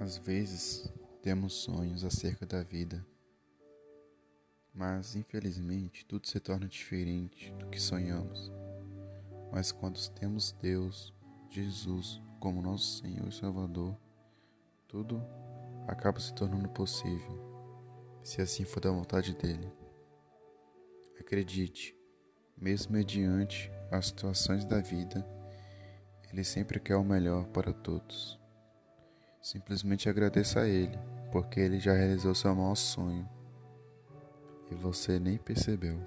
Às vezes temos sonhos acerca da vida, mas infelizmente tudo se torna diferente do que sonhamos. Mas quando temos Deus, Jesus, como nosso Senhor e Salvador, tudo acaba se tornando possível, se assim for da vontade dele. Acredite, mesmo mediante as situações da vida, ele sempre quer o melhor para todos. Simplesmente agradeça a Ele, porque Ele já realizou seu maior sonho e você nem percebeu.